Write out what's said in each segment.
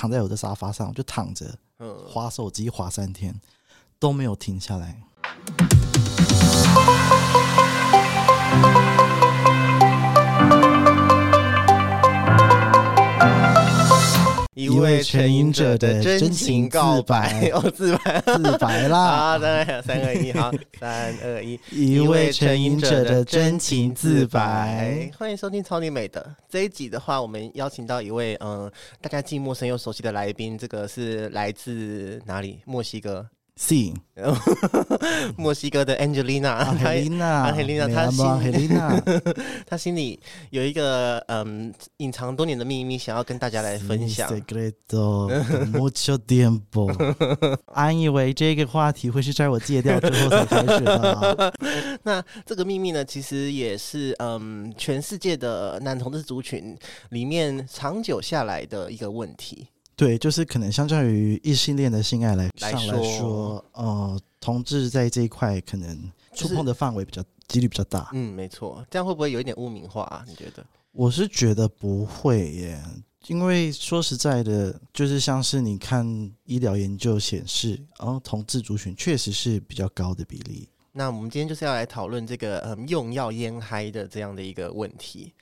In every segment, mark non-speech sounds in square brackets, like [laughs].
躺在我的沙发上，我就躺着嗯，划手机划三天，都没有停下来。一位成瘾者的真情告白，[laughs] 哦，自白，自白啦！啊，当然，三二一，好，三二一，[laughs] 一位成瘾者的真情自白。欢迎收听超级美的这一集的话，我们邀请到一位嗯，大家既陌生又熟悉的来宾，这个是来自哪里？墨西哥。C [laughs] 墨西哥的 Angelina，啊她 Helena Angelina，me 她 llamo 心 Helena [laughs] 她心里有一个嗯隐藏多年的秘密，想要跟大家来分享。Mi secreto mucho tiempo。安以为这个话题会是在我戒掉之后才开始的，[laughs] 那这个秘密呢，其实也是嗯全世界的男同志族群里面长久下来的一个问题。对，就是可能相较于异性恋的性爱来来上来说说，呃，同志在这一块可能触碰的范围比较几率比较大。嗯，没错，这样会不会有一点污名化啊？你觉得？我是觉得不会耶，因为说实在的，就是像是你看医疗研究显示，然后同志族群确实是比较高的比例。那我们今天就是要来讨论这个嗯用药烟嗨的这样的一个问题。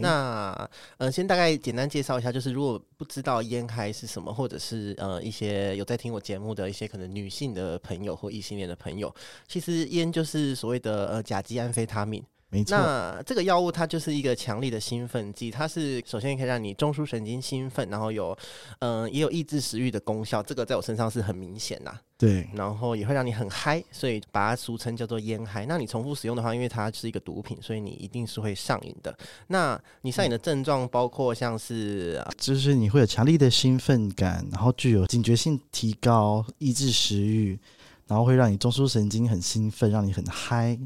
那呃，先大概简单介绍一下，就是如果不知道烟嗨是什么，或者是呃一些有在听我节目的一些可能女性的朋友或异性恋的朋友，其实烟就是所谓的呃甲基安非他命。没错，那这个药物它就是一个强力的兴奋剂，它是首先可以让你中枢神经兴奋，然后有嗯、呃也有抑制食欲的功效，这个在我身上是很明显呐。对，然后也会让你很嗨，所以把它俗称叫做烟嗨。那你重复使用的话，因为它是一个毒品，所以你一定是会上瘾的。那你上瘾的症状包括像是、呃就是你会有强烈的兴奋感，然后具有警觉性提高、抑制食欲，然后会让你中枢神经很兴奋，让你很嗨，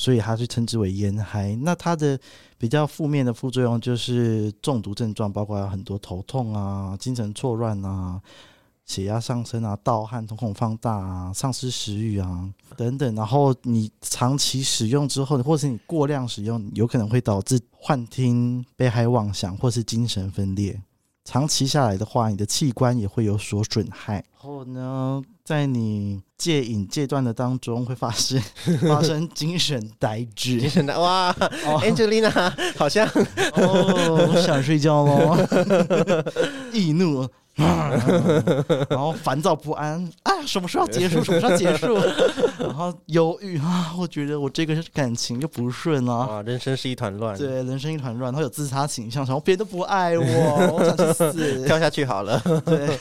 所以它就称之为烟嗨。那它的比较负面的副作用就是中毒症状，包括很多头痛啊、精神错乱啊。血压上升啊，盗汗、瞳孔放大啊，丧失食欲啊等等，然后你长期使用之后，或是你过量使用，有可能会导致幻听、被害妄想，或是精神分裂。长期下来的话，你的器官也会有所损害。然后呢，在你戒瘾戒断的当中，会发生 [laughs] 发生精神呆滞精。神的哇、a n g e l i n a 好像哦，我想睡觉喽，[laughs] 易怒，[laughs] 然后烦躁不安啊，什么时候要结束？什么时候结束？[laughs] 然后忧郁啊，我觉得我这个感情就不顺啊。哇，人生是一团乱，对，人生一团乱，然后有自杀倾向，然后别人都不爱我，[laughs] 我想去死，跳下去好了。对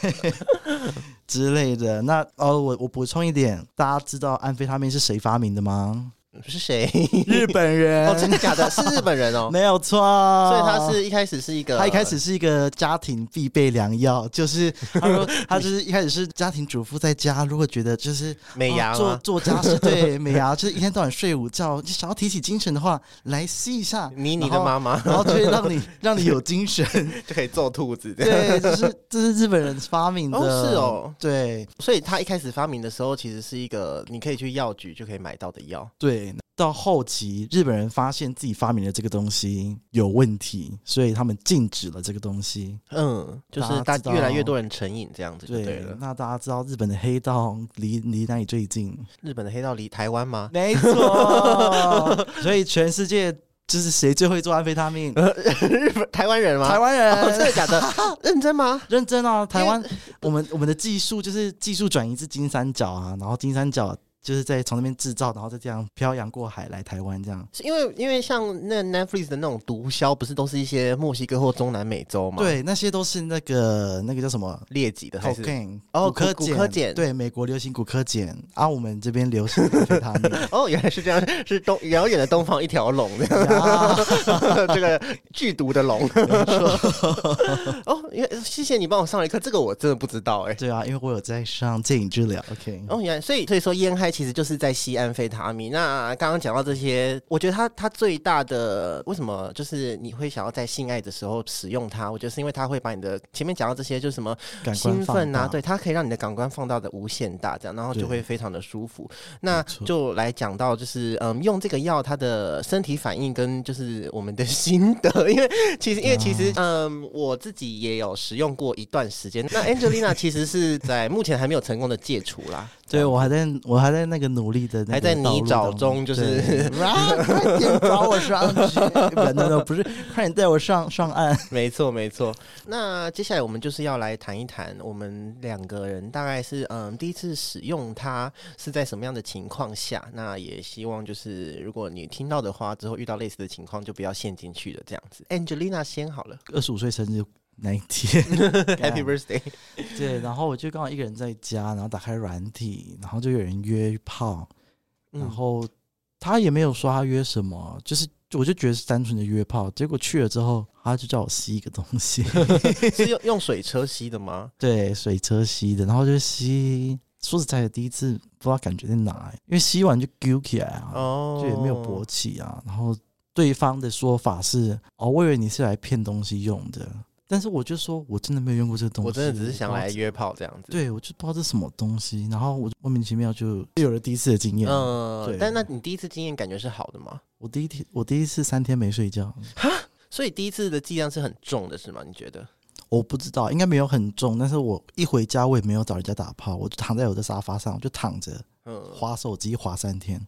之类的。那哦，我我补充一点，大家知道安非他命是谁发明的吗？是谁？日本人，哦，真的假的？是日本人哦。[laughs] 没有错。所以他是一开始是一个，他一开始是一个家庭必备良药，就是他说 [laughs] 他就是一开始是家庭主妇在家，如果觉得就是美牙哦做？做家事，对美牙，就是一天到晚睡午觉，就想要提起精神的话，来吸一下迷你的妈妈然后就会让你让你有精神。就 [laughs] 可以揍兔子。对，这是这是日本人发明的，哦是哦对所以他一开始发明的时候，其实是一个你可以去药局就可以买到的药。对。到后期，日本人发现自己发明的这个东西有问题，所以他们禁止了这个东西。嗯，就是大越来越多人成瘾这样子就对了。那大家知道日本的黑道离离哪里最近？日本的黑道离台湾吗？没错，[laughs] 所以全世界就是谁最会做安非他命？日本台湾人吗？台湾哦，真。的假的？[laughs] 认真吗？认真啊！台湾，我们我们的技术就是技术转移至金三角啊，然后金三角就是在从那边制造，然后再这样漂洋过海来台湾这样。是因为因为像那 Netflix 的那种毒枭，不是都是一些墨西哥或中南美洲吗？，对，那些都是那个那个叫什么劣级的还是？cocaine 哦骨科骨骨科碱对，美国流行骨科碱，啊，我们这边流行安非他命。哦，原来是这样，是东遥远的东方一条龙这 [laughs] 个剧毒的龙。哦，因为谢谢你帮我上了一课，这个我真的不知道哎、对啊，因为我有在上电影治疗。OK，哦，原来所以所以说烟嗨嗨其实就是在吸安非他命。那刚刚讲到这些，我觉得它它最大的为什么就是你会想要在性爱的时候使用它？我觉得是因为它会把你的前面讲到这些，就是什么兴奋啊，对，它可以让你的感官放大的无限大，这样，然后就会非常的舒服。那就来讲到就是嗯，用这个药它的身体反应跟就是我们的心得，[laughs] 因为其实因为其实嗯，我自己也有使用过一段时间。那 Angelina 其实是在目前还没有成功的戒除啦。对我还在我还在那个努力的那个还在泥沼中就是啊，[laughs] 快点抓我上去！[laughs] 不不不，不是，快点带我上上岸。[laughs] 没错，没错。那接下来我们就是要来谈一谈，我们两个人大概是嗯第一次使用它是在什么样的情况下？那也希望就是如果你听到的话，之后遇到类似的情况就不要陷进去了，这样子。Angelina 先好了二十五岁生日那一天，，[laughs] Happy Birthday。对，然后我就刚好一个人在家，然后打开软体，然后就有人约炮，然嗯后他也没有说他约什么，就是我就觉得是单纯的约炮。结果去了之后，他就叫我吸一个东西，[laughs] 是用用水车吸的吗？对，水车吸的，然后就吸。说实在的，第一次不知道感觉在哪、欸因为吸完就揪起来啊，哦就也没有勃起啊。然后对方的说法是：“哦，我以为你是来骗东西用的。”但是我就说，我真的没有用过这个东西，我真的只是想来约炮这样子。，对，我就不知道这是什么东西，然后我莫名其妙就有了第一次的经验。嗯对，但那你第一次经验感觉是好的吗？我第一天，我第一次三天没睡觉，哈所以第一次的剂量是很重的，是吗？你觉得？我不知道，应该没有很重，但是我一回家我也没有找人家打炮，我就躺在我的沙发上，我就躺着嗯，划手机划三天，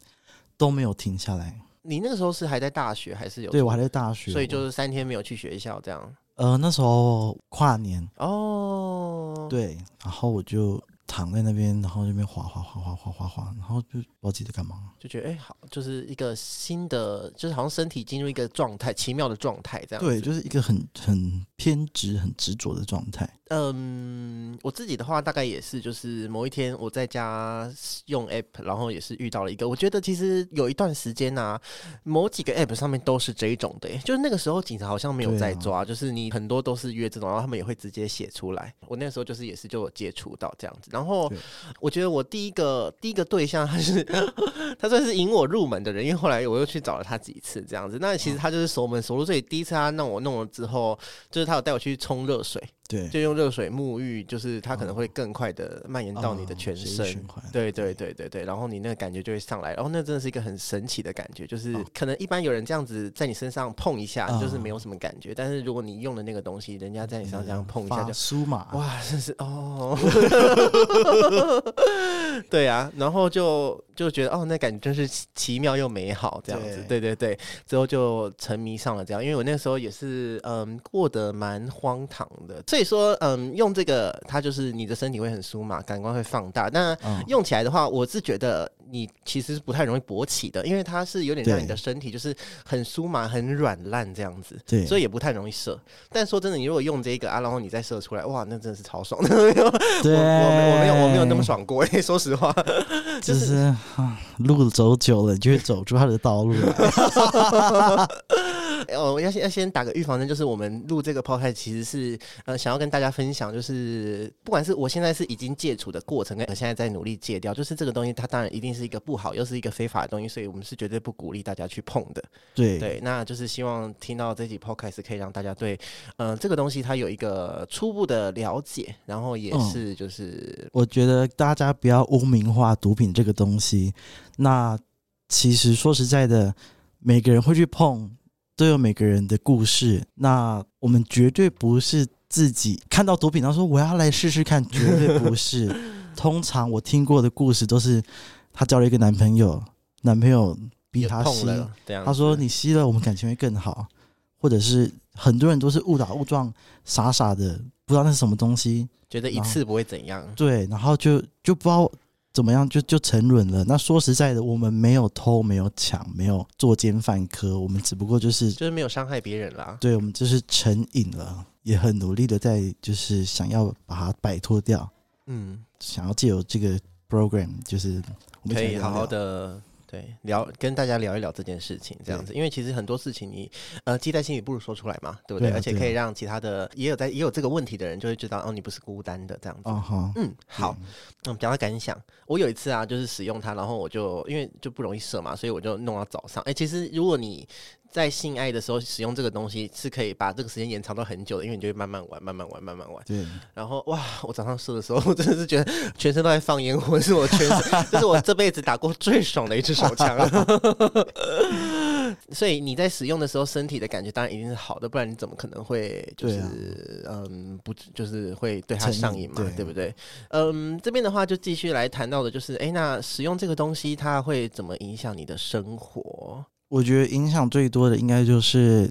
都没有停下来。你那个时候是还在大学，还是有？对我还在大学，所以就是三天没有去学校这样。呃那时候跨年，哦，，对，然后我就躺在那边，然后那边滑滑滑滑滑滑滑，然后就不知道自己在干嘛。就觉得哎、好，就是一个新的，就是好像身体进入一个状态，奇妙的状态这样。对，就是一个很很偏执、很执着的状态。嗯，我自己的话大概也是，就是某一天我在家用 app，然后也是遇到了一个，我觉得其实有一段时间啊，某几个 app 上面都是这一种的耶，就是那个时候警察好像没有在抓，就是你很多都是约这种，然后他们也会直接写出来。我那时候就是也是就有接触到这样子，然后对我觉得我第一个第一个对象他是 [laughs] 他算是引我入门的人，因为后来我又去找了他几次这样子，那其实他就是熟门熟路，所以第一次他弄我弄了之后，就是他有带我去冲热水。对，就用热水沐浴，就是它可能会更快的蔓延到你的全身。对对对对对，然后你那个感觉就会上来，然后那真的是一个很神奇的感觉，就是哦可能一般有人这样子在你身上碰一下，嗯就是没有什么感觉，但是如果你用的那个东西，人家在你身上这样碰一下发就。酥嘛，哇，真是哦，[laughs] 对啊，然后就就觉得哦，那感觉真是奇奇妙又美好，这样子，对。对对，之后就沉迷上了这样，因为我那时候也是嗯过得蛮荒唐的，所以说嗯用这个它就是你的身体会很酥嘛，感官会放大，那嗯，用起来的话，我是觉得你其实是不太容易勃起的，因为它是有点让你的身体就是很酥麻、很软烂这样子，对所以也不太容易射。但说真的，你如果用这个啊，然后你再射出来，哇，那真的是超爽的。[laughs] 对，我我没我没有我没有那么，爽过，哎，说实话。[laughs] 就是啊，路走久了，你就会走出他的道路来。[laughs] 呃，我要先要先打个预防针，就是我们录这个 podcast 其实是呃想要跟大家分享，就是不管是我现在是已经戒除的过程，跟我现在在努力戒掉，就是这个东西它当然一定是一个不好，又是一个非法的东西，所以我们是绝对不鼓励大家去碰的。对对，那就是希望听到这集 podcast 可以让大家对呃这个东西它有一个初步的了解，然后也嗯是就是我觉得大家不要污名化毒品这个东西。那其实说实在的，每个人会去碰，都有每个人的故事。那我们绝对不是自己看到毒品，然后说我要来试试看，绝对不是。[laughs] 通常我听过的故事都是，她交了一个男朋友，男朋友逼她吸，碰了这样子。他说你吸了，我们感情会更好，[laughs] 或者是很多人都是误打误撞，傻傻的不知道那是什么东西，觉得一次不会怎样，对，然后就就不知道怎么样，就就沉沦了。那说实在的，我们没有偷，没有抢，没有作奸犯科，我们只不过就是，就是没有伤害别人啦。对我们就是成瘾了，也很努力的在就是想要把它摆脱掉，嗯，想要借由这个 program，就是可以好好的对，聊跟大家聊一聊这件事情，这样子，因为其实很多事情你呃记在心里不如说出来嘛，对不对？对啊而且可以让其他的也有在也有这个问题的人就会知道，哦，你不是孤单的这样子。哦好，嗯，好，嗯，讲到感想，我有一次啊，就是使用它，然后我就因为就不容易射嘛，所以我就弄到早上。哎、其实如果你在性爱的时候使用这个东西，是可以把这个时间延长到很久的，因为你就会慢慢玩，慢慢玩，慢慢玩。对，然后哇，我早上射的时候，[laughs] 我真的是觉得全身都在放烟火，是我全身，这是我这辈子打过最爽的一支手枪了。[laughs] 所以你在使用的时候，身体的感觉当然一定是好的，不然你怎么可能会就是、啊嗯不就是会对它上瘾嘛，对对不对？嗯，这边的话就继续来谈到的就是，哎，那使用这个东西它会怎么影响你的生活？我觉得影响最多的应该就是，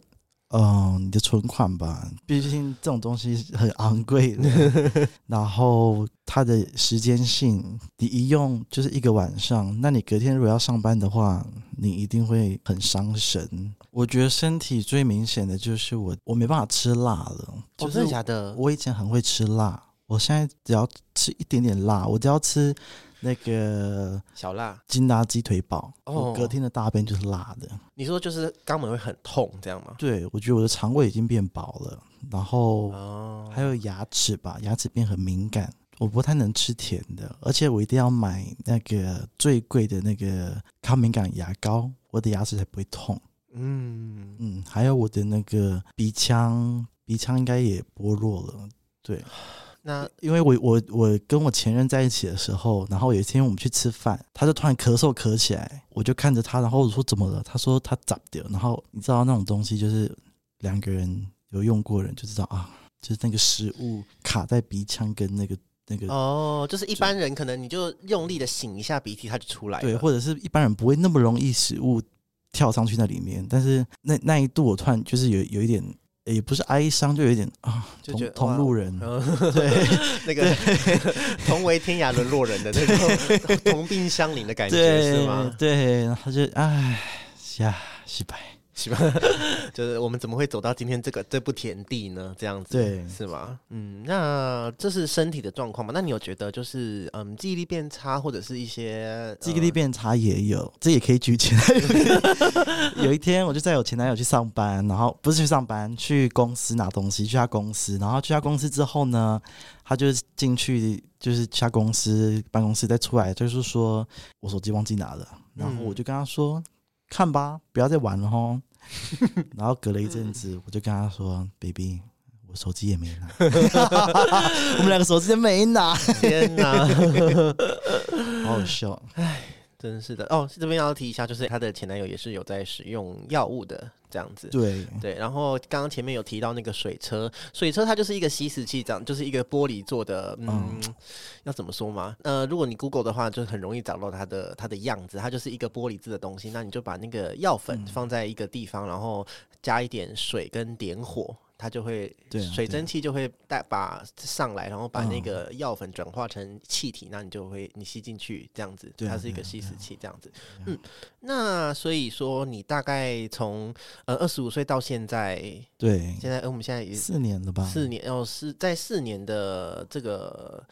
嗯、你的存款吧。毕竟这种东西很昂贵的，[laughs] 然后它的时间性，你一用就是一个晚上，那你隔天如果要上班的话，你一定会很伤神。我觉得身体最明显的就是我，我没办法吃辣了，哦，就是真的假的？我以前很会吃辣，我现在只要吃一点点辣，我只要吃那个小辣，金达鸡腿堡，哦我隔天的大便就是辣的。你说就是肛门会很痛这样吗？对，我觉得我的肠胃已经变薄了，然后哦，还有牙齿吧，牙齿变很敏感，我不太能吃甜的，而且我一定要买那个最贵的那个抗敏感牙膏，我的牙齿才不会痛。嗯，嗯，还有我的那个鼻腔，鼻腔应该也剥落了。对，[sighs] 那因为我我我跟我前任在一起的时候，然后有一天我们去吃饭，他就突然咳嗽咳起来，我就看着他，然后我说怎么了？他说他咋的？然后你知道那种东西就是两个人有用过人就知道啊，就是那个食物卡在鼻腔跟那个那个、哦，就是一般人可能你就用力的擤一下鼻涕，它就出来了。对，或者是一般人不会那么容易食物跳上去那里面，但是那那一度我突然就是有有一点。也不是哀伤，就有点啊，同就觉得同路人，嗯 [laughs] 对 [laughs] 那个 [laughs] 同为天涯沦落人的那种同病相怜的感觉是吗？对，然后就唉呀，失败。是吧？[laughs] 就是我们怎么会走到今天这个这步田地呢？这样子，对是吗？嗯，那这是身体的状况嘛？那你有觉得就是嗯记忆力变差，或者是一些记忆力变差也有，这也可以举起来。[laughs] 有一天，我就载我前男友去上班，然后不是去上班，去公司拿东西，去他公司，然后去他公司之后呢，他就进去就是去他公司办公室，再出来就是说我手机忘记拿了，然后我就跟他说。看吧，不要再玩了哦。[laughs] 然后隔了一阵子，我就跟他说：“baby，我手机也没拿。[laughs] ” [laughs] 我们两个手机都没拿，天哪！好好笑。真是的哦，这边要提一下，就是她的前男友也是有在使用药物的这样子。对，对，然后刚刚前面有提到那个水车，水车它就是一个吸食器，这样就是一个玻璃做的，嗯，要怎么说嘛？呃，如果你 Google 的话，就很容易找到它的它的样子，它就是一个玻璃制的东西。那你就把那个药粉嗯放在一个地方，然后加一点水跟点火。它就会水蒸气就会带把上来，然后把那嗯个药粉转化成气体，那你就会你吸进去这样子，它是一个吸食器这样子。嗯，那所以说你大概从呃二十五岁到现在，对，现在呃我们现在也四年了吧？四年哦，是在四年的这个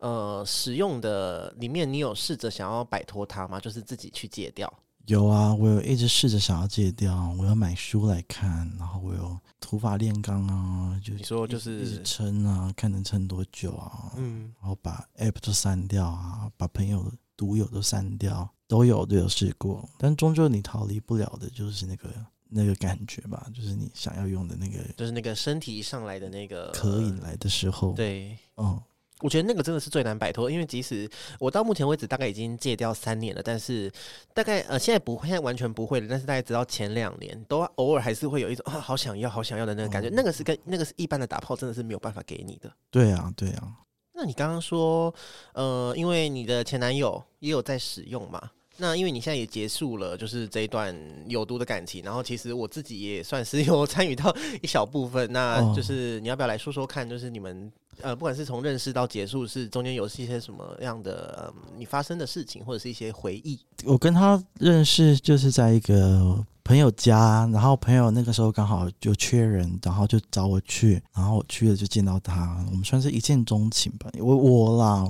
呃使用的里面，你有试着想要摆脱它吗？就是自己去戒掉。有啊，我有一直试着想要戒掉，我要买书来看，然后我有土法炼钢啊，就你说就是一直是撑啊，看能撑多久啊，嗯，然后把 app 都删掉啊，把朋友的毒友都删掉，都有都有试过，但终究你逃离不了的就是那个那个感觉吧，就是你想要用的那个就是那个身体上来的那个渴饮来的时候，，对。嗯，我觉得那个真的是最难摆脱，因为即使我到目前为止大概已经戒掉三年了，但是大概呃现在不会，现在完全不会了，但是大概直到前两年都偶尔还是会有一种啊好想要好想要的那个感觉，嗯那个是跟那个是一般的打炮真的是没有办法给你的。对啊，对啊，那你刚刚说，呃，因为你的前男友也有在使用嘛？那因为你现在也结束了，就是这一段有毒的感情，然后其实我自己也算是 [laughs] 有参与到一小部分。那哦就是你要不要来说说看，就是你们呃，不管是从认识到结束，是中间有一些什么样的、呃、你发生的事情，或者是一些回忆？我跟他认识就是在一个朋友家，然后朋友那个时候刚好就缺人，然后就找我去，然后我去了就见到他，我们算是一见钟情吧。我我啦，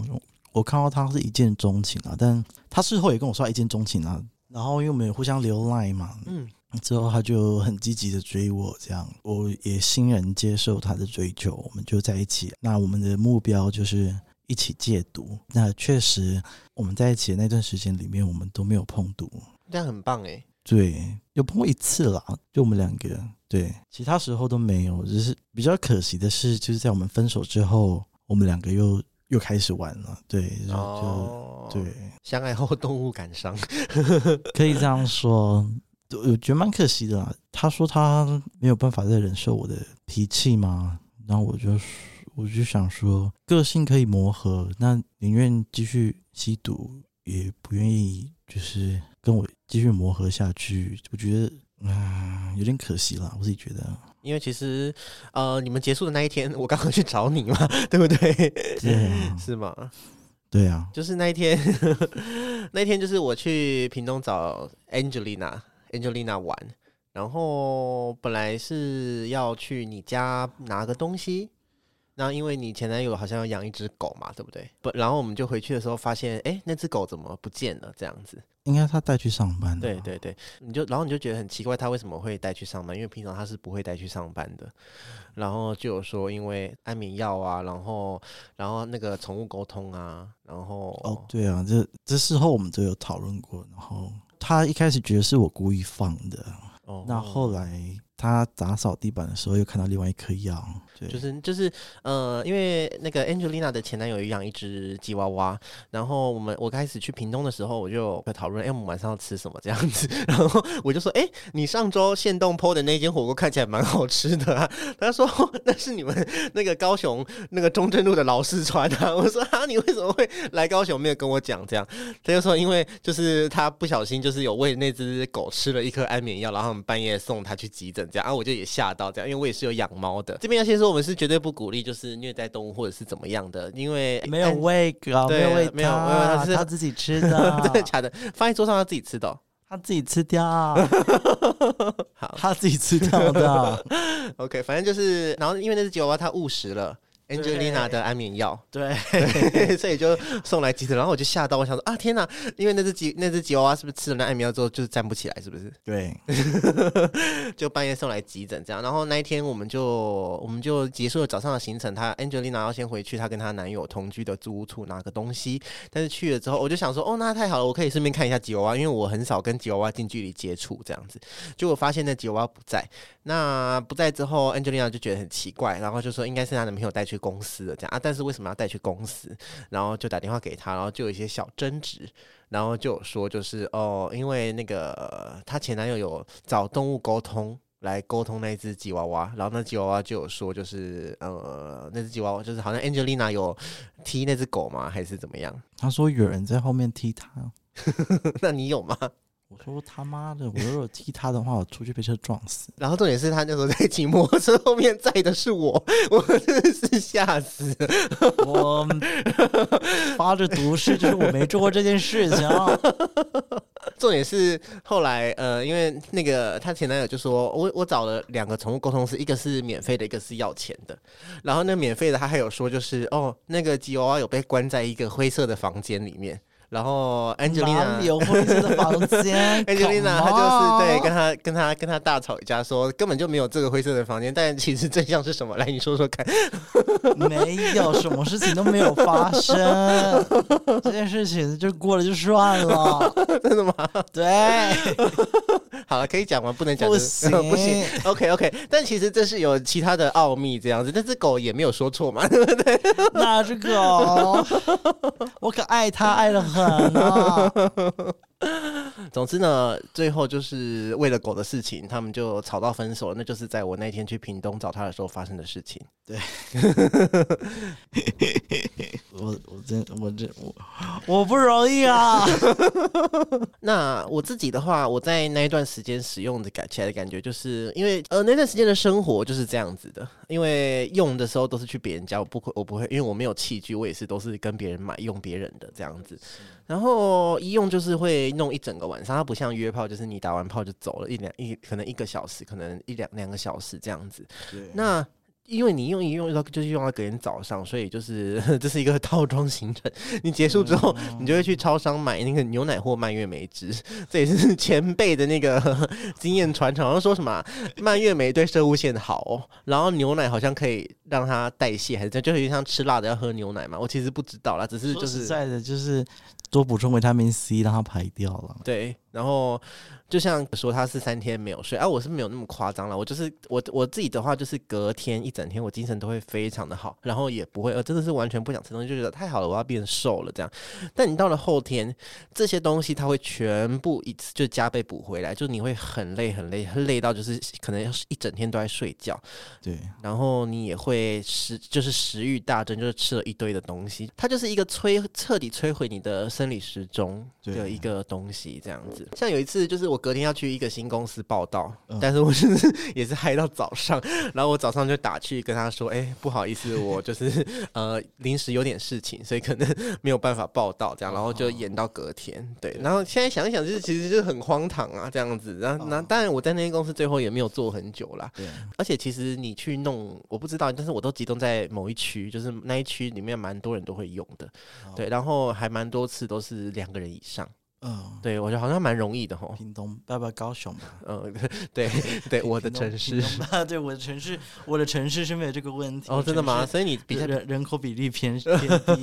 我看到他是一见钟情啊，但他事后也跟我说一见钟情啊。然后因为我们互相留赖嘛，嗯，之后他就很积极的追我，这样我也欣然接受他的追求，我们就在一起。那我们的目标就是一起戒毒。那确实我们在一起的那段时间里面，我们都没有碰毒。这样很棒哎。对，有碰过一次啦，就我们两个。对，其他时候都没有。只是比较可惜的是，就是在我们分手之后，我们两个又又开始玩了。对，就对，相爱后动物感伤，[laughs] 可以这样说。我觉得蛮可惜的啦。他说他没有办法再忍受我的脾气嘛，然后我就我就想说，个性可以磨合，那宁愿继续吸毒，也不愿意就是跟我继续磨合下去。我觉得嗯有点可惜了，我自己觉得。因为其实呃，你们结束的那一天，我刚好去找你嘛，对不对？对，[laughs] 是吗？对啊，就是那一天，[laughs] 那一天就是我去屏东找 Angelina。Angelina 玩，然后本来是要去你家拿个东西，那因为你前男友好像要养一只狗嘛，对不对？不，然后我们就回去的时候发现，哎，那只狗怎么不见了？这样子，应该他带去上班。对对对，你就然后你就觉得很奇怪，他为什么会带去上班？因为平常他是不会带去上班的。然后就有说，因为安眠药啊，然后然后那个宠物沟通啊，然后哦，对啊，这这事后我们都有讨论过，然后。他一开始觉得是我故意放的，哦那后来他打扫地板的时候又看到另外一颗药。就是就是呃，因为那个 Angelina 的前男友养一只吉娃娃，然后我们我开始去屏东的时候，我就在讨论，哎，我们晚上要吃什么这样子，[laughs] 然后我就说，哎，你上周现动坡的那间火锅看起来蛮好吃的啊，[laughs] 他说 [laughs] 那是你们那个高雄那个中正路的老四川啊，我说啊，你为什么会来高雄没有跟我讲这样？他就说因为就是他不小心就是有喂那只狗吃了一颗安眠药，然后我们半夜送他去急诊这样，啊，我就也吓到这样，因为我也是有养猫的，这边要先说。我们是绝对不鼓励，就是虐待动物或者是怎么样的，因为没有喂狗，没有喂，没有，没有，他是它自己吃的，[laughs] 真的假的？放在桌上它自己吃的，他自己吃掉，[laughs] 好，他自己吃掉的。[laughs] OK，反正就是，然后因为那只吉娃娃它误食了。Angelina 的安眠药，对，所以就送来急诊，然后我就吓到，我想说啊，天哪！因为那只吉那只吉娃娃是不是吃了那安眠药之后就是站不起来，是不是？对，[laughs] 就半夜送来急诊这样。然后那一天我们就我们就结束了早上的行程，她 Angelina 要先回去她跟她男友同居的租屋处拿个东西，但是去了之后我就想说，哦，那太好了，我可以顺便看一下吉娃娃，因为我很少跟吉娃娃近距离接触这样子。结果发现那吉娃娃不在，那不在之后，Angelina 就觉得很奇怪，然后就说应该是她男朋友带去。公司的这样啊，但是为什么要带去公司？然后就打电话给他，然后就有一些小争执，然后就说就是哦，因为那个她前男友有找动物沟通来沟通那只吉娃娃，然后那吉娃娃就有说就是呃，那只吉娃娃就是好像 Angelina 有踢那只狗吗？还是怎么样？他说有人在后面踢他，[laughs] 那你有吗？我说他妈的！我如果踢他的话，我出去被车撞死。然后重点是他那时候在骑摩托车，后面载的是我，我真的是吓死。我发着毒誓，就是我没做过这件事情。[laughs] 重点是后来，呃，因为那个他前男友就说，我我找了两个宠物沟通师，一个是免费的，一个是要钱的。然后那免费的他还有说，就是哦，那个吉娃娃有被关在一个灰色的房间里面。然后 Angelina 有灰色的房间，[laughs] Angelina 她就是对跟她跟她跟她大吵一架，说根本就没有这个灰色的房间，但其实真相是什么？来，你说说看。[laughs] [laughs] 没有什么事情都没有发生，这件事情就过了就算了。真的吗？对。好了，可以讲吗？不能讲，不行，[laughs] 不行。OK OK，但其实这是有其他的奥秘，这样子。那只狗也没有说错嘛，[laughs] 对不对？那只狗，我可爱它，爱的很啊。总之呢，最后就是为了狗的事情，他们就吵到分手了。那就是在我那天去屏东找他的时候发生的事情。对，[laughs] 我我真我真我 [laughs] 我不容易啊。[laughs] 那我自己的话，我在那一段时间使用的感起来的感觉，就是因为呃那段时间的生活就是这样子的。因为用的时候都是去别人家，我不会我不会，因为我没有器具，我也是都是跟别人买用别人的这样子。然后一用就是会弄一整个晚上，它不像约炮，就是你打完炮就走了一两一可能一个小时，可能一两两个小时这样子。那因为你用一用到就是用到隔天早上，所以就是 [laughs] 这是一个套装行程。你结束之后，你就会去超商买那个牛奶或蔓越莓汁，[laughs] 这也是前辈的那个 [laughs] 经验传承。好像说什么蔓越莓对生物线好，然后牛奶好像可以让它代谢，还是就有点像吃辣的要喝牛奶嘛？我其实不知道啦，只是就是在的就是多补充维他命 C，让它排掉了。对，然后。就像说他是三天没有睡，啊，我是没有那么夸张了。我就是我我自己的话，就是隔天一整天我精神都会非常的好，然后也不会呃真的是完全不想吃东西，就觉得太好了，我要变瘦了这样。但你到了后天，这些东西它会全部一次就加倍补回来，就你会很累很累，累到就是可能要是一整天都在睡觉。对，然后你也会食就是食欲大增，就是吃了一堆的东西，它就是一个摧彻底摧毁你的生理时钟的一个东西这样子。像有一次就是我。隔天要去一个新公司报道，但是我就是 [laughs] 也是嗨到早上，然后我早上就打去跟他说：“哎，不好意思，我就是呃临时有点事情，所以可能 [laughs] 没有办法报道。”这样，然后就延到隔天。对，然后现在想一想，就是其实就是很荒唐啊，这样子。然后那当然我在那间公司最后也没有做很久啦。对，而且其实你去弄，我不知道，但是我都集中在某一区，就是那一区里面蛮多人都会用的。对，然后还蛮多次都是两个人以上。嗯，对，我觉得好像蛮容易的吼。屏东，爸爸高雄嘛？嗯，对 [laughs] 对，我的城市，对我的城市，我的城市是没有这个问题。哦，真的吗？所以你比较人人口比例偏 [laughs] 偏低。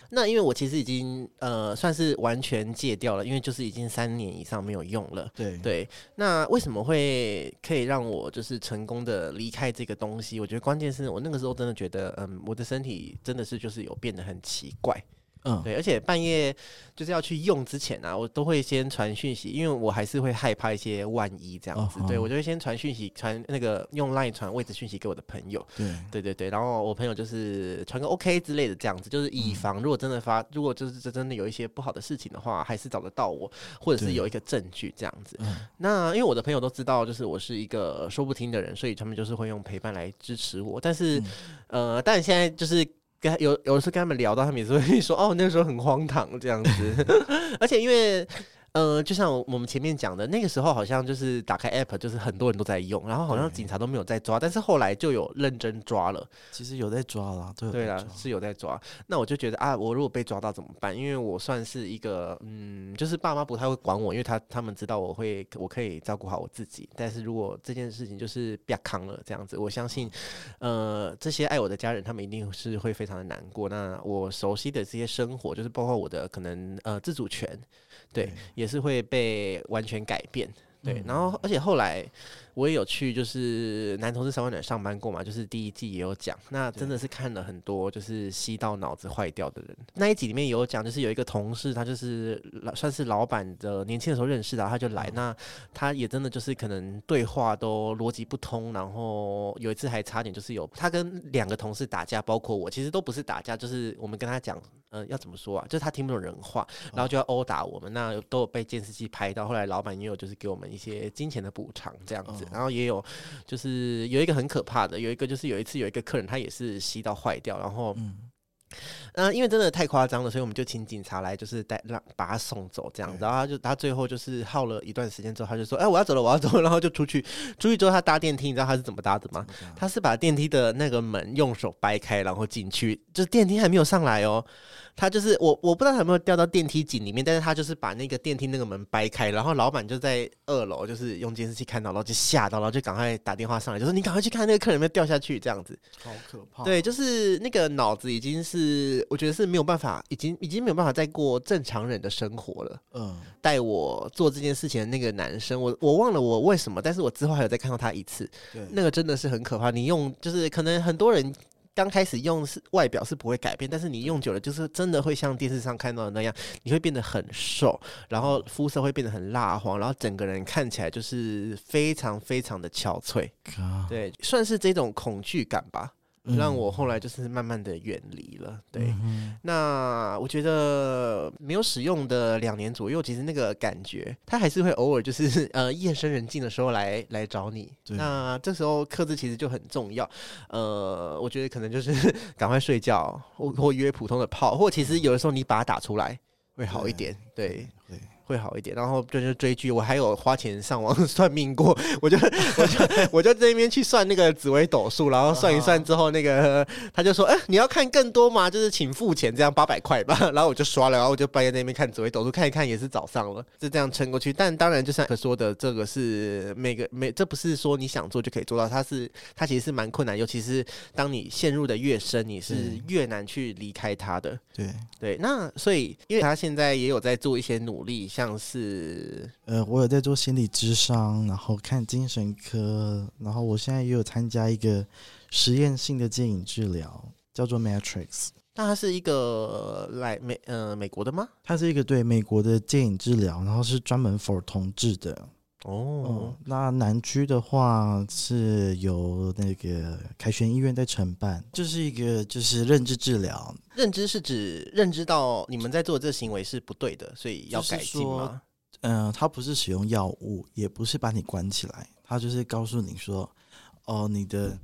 [laughs] 那因为我其实已经呃算是完全戒掉了，因为就是已经三年以上没有用了。对对，那为什么会可以让我就是成功的离开这个东西？我觉得关键是我那个时候真的觉得，嗯，我的身体真的是就是有变得很奇怪。嗯，对，而且半夜就是要去用之前啊，我都会先传讯息，因为我还是会害怕一些万一这样子。对我就会先传讯息，传那个用 LINE 传位置讯息给我的朋友。对，对对对，然后我朋友就是传个 OK 之类的这样子，就是以防如果真的发，如果就是这真的有一些不好的事情的话，还是找得到我，或者是有一个证据这样子。那因为我的朋友都知道，就是我是一个说不听的人，所以他们就是会用陪伴来支持我。但是，呃，但现在就是。跟有有的时候跟他们聊到，他们也是会说哦，那个时候很荒唐这样子，[laughs] 而且因为。呃，就像我们前面讲的，那个时候好像就是打开 app，就是很多人都在用，然后好像警察都没有在抓，但是后来就有认真抓了。其实有在抓了，对啦，是有在抓。那我就觉得啊，我如果被抓到怎么办？因为我算是一个，嗯，就是爸妈不太会管我，因为他他们知道我会，我可以照顾好我自己。但是如果这件事情就是别扛了这样子，我相信，呃，这些爱我的家人，他们一定是会非常的难过。那我熟悉的这些生活，就是包括我的可能呃自主权。对，也是会被完全改变。对，然后而且后来我也有去，就是男同事三温暖上班过嘛，就是第一季也有讲，那真的是看了很多，就是吸到脑子坏掉的人。那一集里面有讲，就是有一个同事，他就是算是老板的年轻的时候认识的，他就来，那他也真的就是可能对话都逻辑不通，然后有一次还差点就是有他跟两个同事打架，包括我，其实都不是打架，就是我们跟他讲。呃，要怎么说啊？就是他听不懂人话，然后就要殴打我们。那都有被监视器拍到。后来老板也有就是给我们一些金钱的补偿这样子。然后也有就是有一个很可怕的，有一个就是有一次有一个客人他也是吸到坏掉，然后嗯，因为真的太夸张了，所以我们就请警察来，就是带让把他送走这样子。然后他就他最后就是耗了一段时间之后，他就说：“哎，我要走了，我要走了。”然后就出去，出去之后他搭电梯，你知道他是怎么搭的吗？他是把电梯的那个门用手掰开，然后进去，就是电梯还没有上来哦。他就是我，我不知道他有没有掉到电梯井里面，但是他就是把那个电梯那个门掰开，然后老板就在二楼，就是用监视器看到，然后就吓到，然后就赶快打电话上来，就说你赶快去看那个客人有没有掉下去，这样子。好可怕。对，就是那个脑子已经是，我觉得是没有办法，已经已经没有办法再过正常人的生活了。嗯。带我做这件事情的那个男生，我我忘了我为什么，但是我之后还有再看到他一次。对。那个真的是很可怕。你用就是可能很多人。刚开始用是外表是不会改变，但是你用久了，就是真的会像电视上看到的那样，你会变得很瘦，然后肤色会变得很蜡黄，然后整个人看起来就是非常非常的憔悴。对，算是这种恐惧感吧。让我后来就是慢慢的远离了，对。那我觉得没有使用的两年左右，其实那个感觉，他还是会偶尔就是 [laughs] 呃夜深人静的时候来来找你。那这时候克制其实就很重要。呃，我觉得可能就是 [laughs] 赶快睡觉，或或约普通的炮，或其实有的时候你把它打出来会好一点。对。会好一点。然后就是追剧，我还有花钱上网 [laughs] 算命过，[laughs] 我就 [laughs] 我就我就在那边去算那个紫微斗数，然后算一算之后，那个他就说，哎、你要看更多吗？就是请付钱，这样八百块吧。然后我就刷了，然后我就半夜在那边看紫微斗数，看一看也是早上了，就这样撑过去。但当然，就像可说的，这个是每个每这不是说你想做就可以做到，它是它其实是蛮困难，尤其是当你陷入的越深，你是越难去离开它的。对，对，那所以因为他现在也有在做一些努力，像是呃，我有在做心理智商，然后看精神科，然后我现在也有参加一个实验性的电影治疗，叫做 Matrix。那它是一个来美呃美国的吗？它是一个对美国的电影治疗，然后是专门 for 同志的。哦嗯，，那南区的话是由那个凯旋医院在承办，就是一个就是认知治疗，认知是指认知到你们在做这个行为是不对的，所以要改进说吗？嗯、它不是使用药物，也不是把你关起来，它就是告诉你说，哦，你的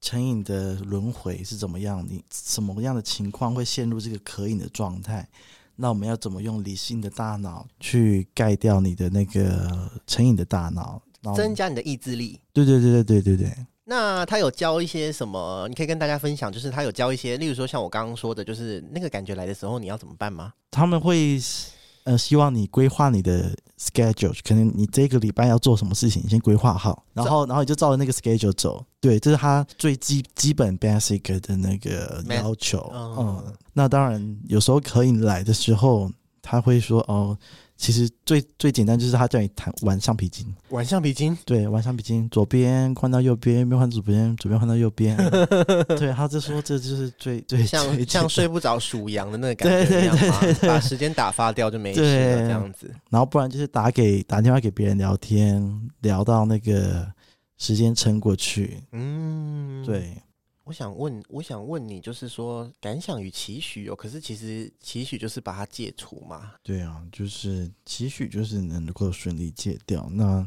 成瘾的轮回是怎么样，你什么样的情况会陷入这个可瘾的状态。那我们要怎么用理性的大脑去盖掉你的那个成瘾的大脑？增加你的意志力。对对对对对对对，那他有教一些什么？你可以跟大家分享，就是他有教一些，例如说像我刚刚说的，就是那个感觉来的时候，你要怎么办吗？他们会呃希望你规划你的 schedule，可能你这个礼拜要做什么事情，你先规划好，然后然后你就照着那个 schedule 走。对，这是他最基基本 basic 的那个要求。嗯嗯，那当然有时候可以来的时候，他会说哦。其实最最简单就是他叫你弹玩橡皮筋，玩橡皮筋，对，玩橡皮筋，左边换到右边，右边换左边，左边换到右边。[laughs] 对，他就说这就是最最最像像睡不着数羊的那个感觉一样吗对对对把时间打发掉就没事了，这样子。然后不然就是打给打电话给别人聊天，聊到那个时间撑过去。嗯，。对，我想问，我想问你，就是说感想与期许哦，可是其实期许就是把它戒除嘛。对啊，就是期许就是能够顺利戒掉。那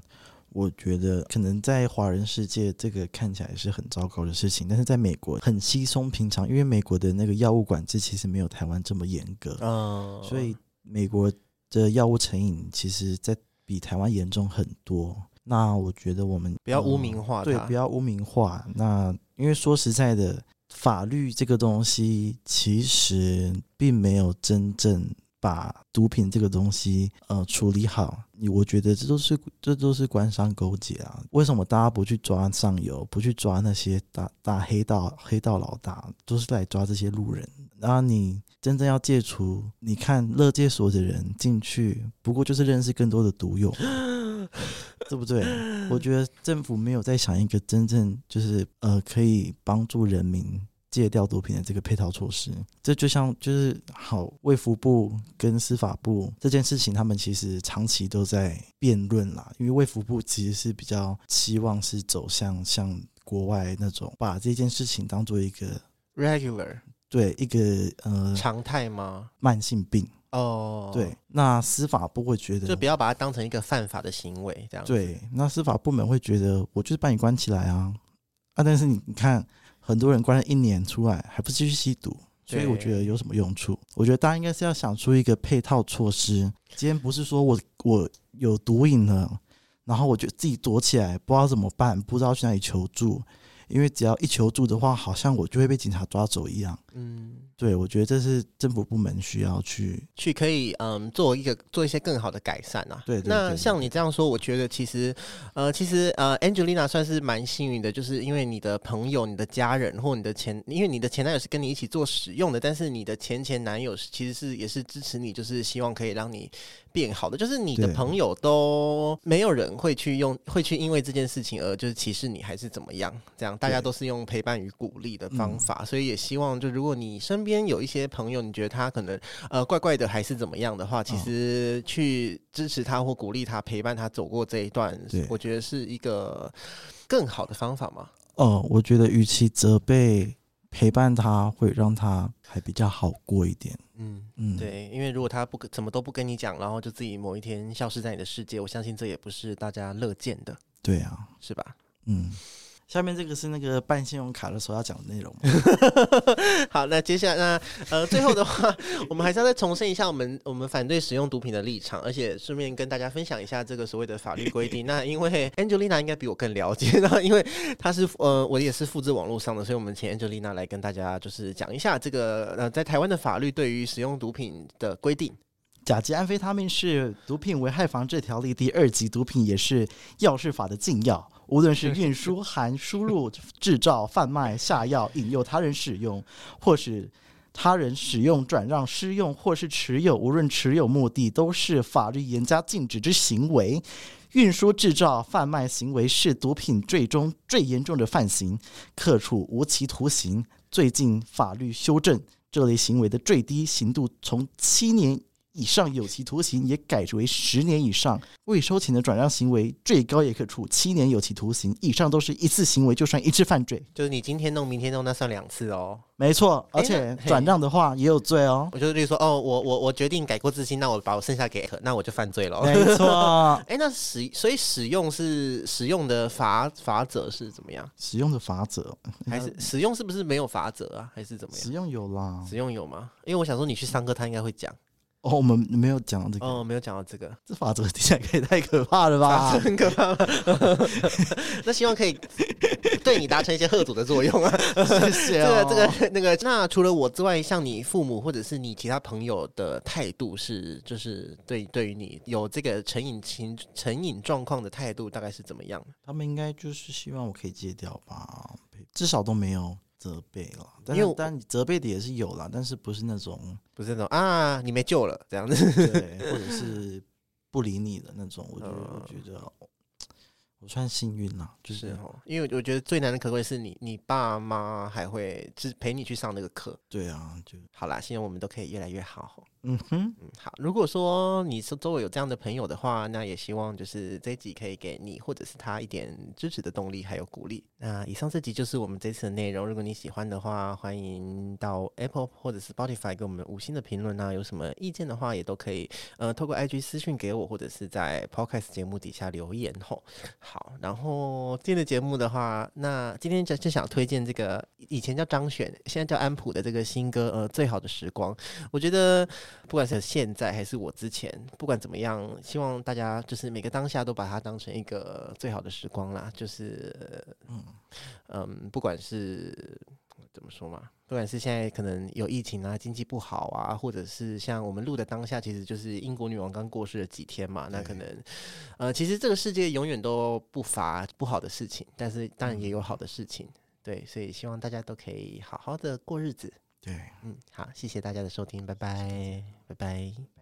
我觉得可能在华人世界这个看起来是很糟糕的事情，但是在美国很稀松平常，因为美国的那个药物管制其实没有台湾这么严格，嗯，所以美国的药物成瘾其实在比台湾严重很多。那我觉得我们不要污嗯名化对，它不要污名化。那因为说实在的，法律这个东西其实并没有真正把毒品这个东西呃处理好。我觉得这都是这都是官商勾结啊。为什么大家不去抓上游，不去抓那些大大黑道黑道老大，都是来抓这些路人？然后你真正要戒除，你看乐戒所的人进去，不过就是认识更多的毒友。[gasps] 对不对？我觉得政府没有在想一个真正就是呃可以帮助人民戒掉毒品的这个配套措施。这就像就是好卫福部跟司法部这件事情，他们其实长期都在辩论啦。因为卫福部其实是比较期望是走向像国外那种把这件事情当做一个 regular 对一个呃常态吗？慢性病。哦，对，，那司法部会觉得就不要把它当成一个犯法的行为，这样子。对，那司法部门会觉得我就是把你关起来啊啊！但是你你看，很多人关了一年出来，还不继续吸毒，所以我觉得有什么用处？我觉得大家应该是要想出一个配套措施。今天不是说我我有毒瘾了，然后我就自己躲起来，不知道怎么办，不知道去哪里求助，因为只要一求助的话，好像我就会被警察抓走一样。嗯，对，我觉得这是政府部门需要去去可以嗯做一个做一些更好的改善啊。对对对那像你这样说，我觉得其实呃其实呃 Angelina 算是蛮幸运的，就是因为你的朋友、你的家人或你的前，因为你的前男友是跟你一起做使用的，但是你的前前男友是其实是也是支持你，就是希望可以让你变好的。就是你的朋友都没有人会去用会去因为这件事情而就是歧视你还是怎么样，这样大家都是用陪伴与鼓励的方嗯。法，所以也希望就如果你身边有一些朋友，你觉得他可能呃怪怪的还是怎么样的话，其嗯实去支持他或鼓励他，陪伴他走过这一段，我觉得是一个更好的方法嘛。哦，我觉得与其责备，陪伴他会让他还比较好过一点。嗯。嗯，，对，因为如果他不怎么都不跟你讲，然后就自己某一天消失在你的世界，我相信这也不是大家乐见的，对啊，是吧？嗯，下面这个是那个办信用卡的时候要讲的内容。[laughs] 好，那接下来那呃，最后的话，我们还是要再重申一下我们 [laughs] 我们反对使用毒品的立场，而且顺便跟大家分享一下这个所谓的法律规定。[laughs] 那因为 Angelina 应该比我更了解，那因为她是呃，我也是复制网络上的，所以我们请 Angelina 来跟大家就是讲一下这个呃，在台湾的法律对于使用毒品的规定。甲基安非他命是毒品危害防治条例第二级毒品，也是药事法的禁药。无论是运输、含输入、制造、贩卖、下药、引诱他人使用，或是他人使用、转让、施用，或是持有，无论持有目的，都是法律严加禁止之行为。运输、制造、贩卖行为是毒品罪中最严重的犯行，可处无期徒刑。最近法律修正，这类行为的最低刑度从七年。以上有期徒刑也改为十年以上，未收钱的转让行为最高也可处七年有期徒刑。以上都是一次行为就算一次犯罪，就是你今天弄明天弄，那算两次哦。没错，而且转让的话也有罪哦。我就例如说，哦，我我我决定改过自新，那我把我剩下给，那我就犯罪了。没错，[laughs] 哎，那使所以使用是使用的法法则是怎么样？使用的法则还是使用是不是没有法则啊？还是怎么样？使用有啦，使用有吗？因为我想说你去上课，他应该会讲。哦，我们没有讲到这个。哦，没有讲到这个。这法则听起来可以太可怕了吧？很可怕。[laughs] 那希望可以对你达成一些贺阻的作用啊。[laughs] 谢谢。这个、这个、那个，那除了我之外，像你父母或者是你其他朋友的态度是，就是对对于你有这个成瘾情成瘾状况的态度，大概是怎么样？他们应该就是希望我可以戒掉吧，至少都没有。责备了，但是但责备的也是有啦，但是不是那种不是那种啊，你没救了这样子，对，或者是不理你的那种，我觉得 [laughs] 我觉得我算幸运了，就是因为我觉得最难的可贵是你你爸妈还会是陪你去上那个课，对啊，就好啦，希望我们都可以越来越好。嗯哼，好。如果说你是周围有这样的朋友的话，那也希望就是这一集可以给你或者是他一点支持的动力还有鼓励。那以上这集就是我们这次的内容。如果你喜欢的话，欢迎到 Apple 或者是 Spotify 给我们五星的评论啊。有什么意见的话，也都可以呃透过 IG 私讯给我，或者是在 Podcast 节目底下留言吼。好，然后今天的节目的话，那今天就就想推荐这个以前叫张选，现在叫安普的这个新歌呃最好的时光，我觉得。不管是现在还是我之前，不管怎么样，希望大家就是每个当下都把它当成一个最好的时光啦。就是，嗯嗯，不管是怎么说嘛，不管是现在可能有疫情啊，经济不好啊，或者是像我们录的当下，其实就是英国女王刚过世了几天嘛。那可能，呃，其实这个世界永远都不乏不好的事情，但是当然也有好的事情。对，所以希望大家都可以好好的过日子。对，嗯，好，谢谢大家的收听，拜拜，拜拜。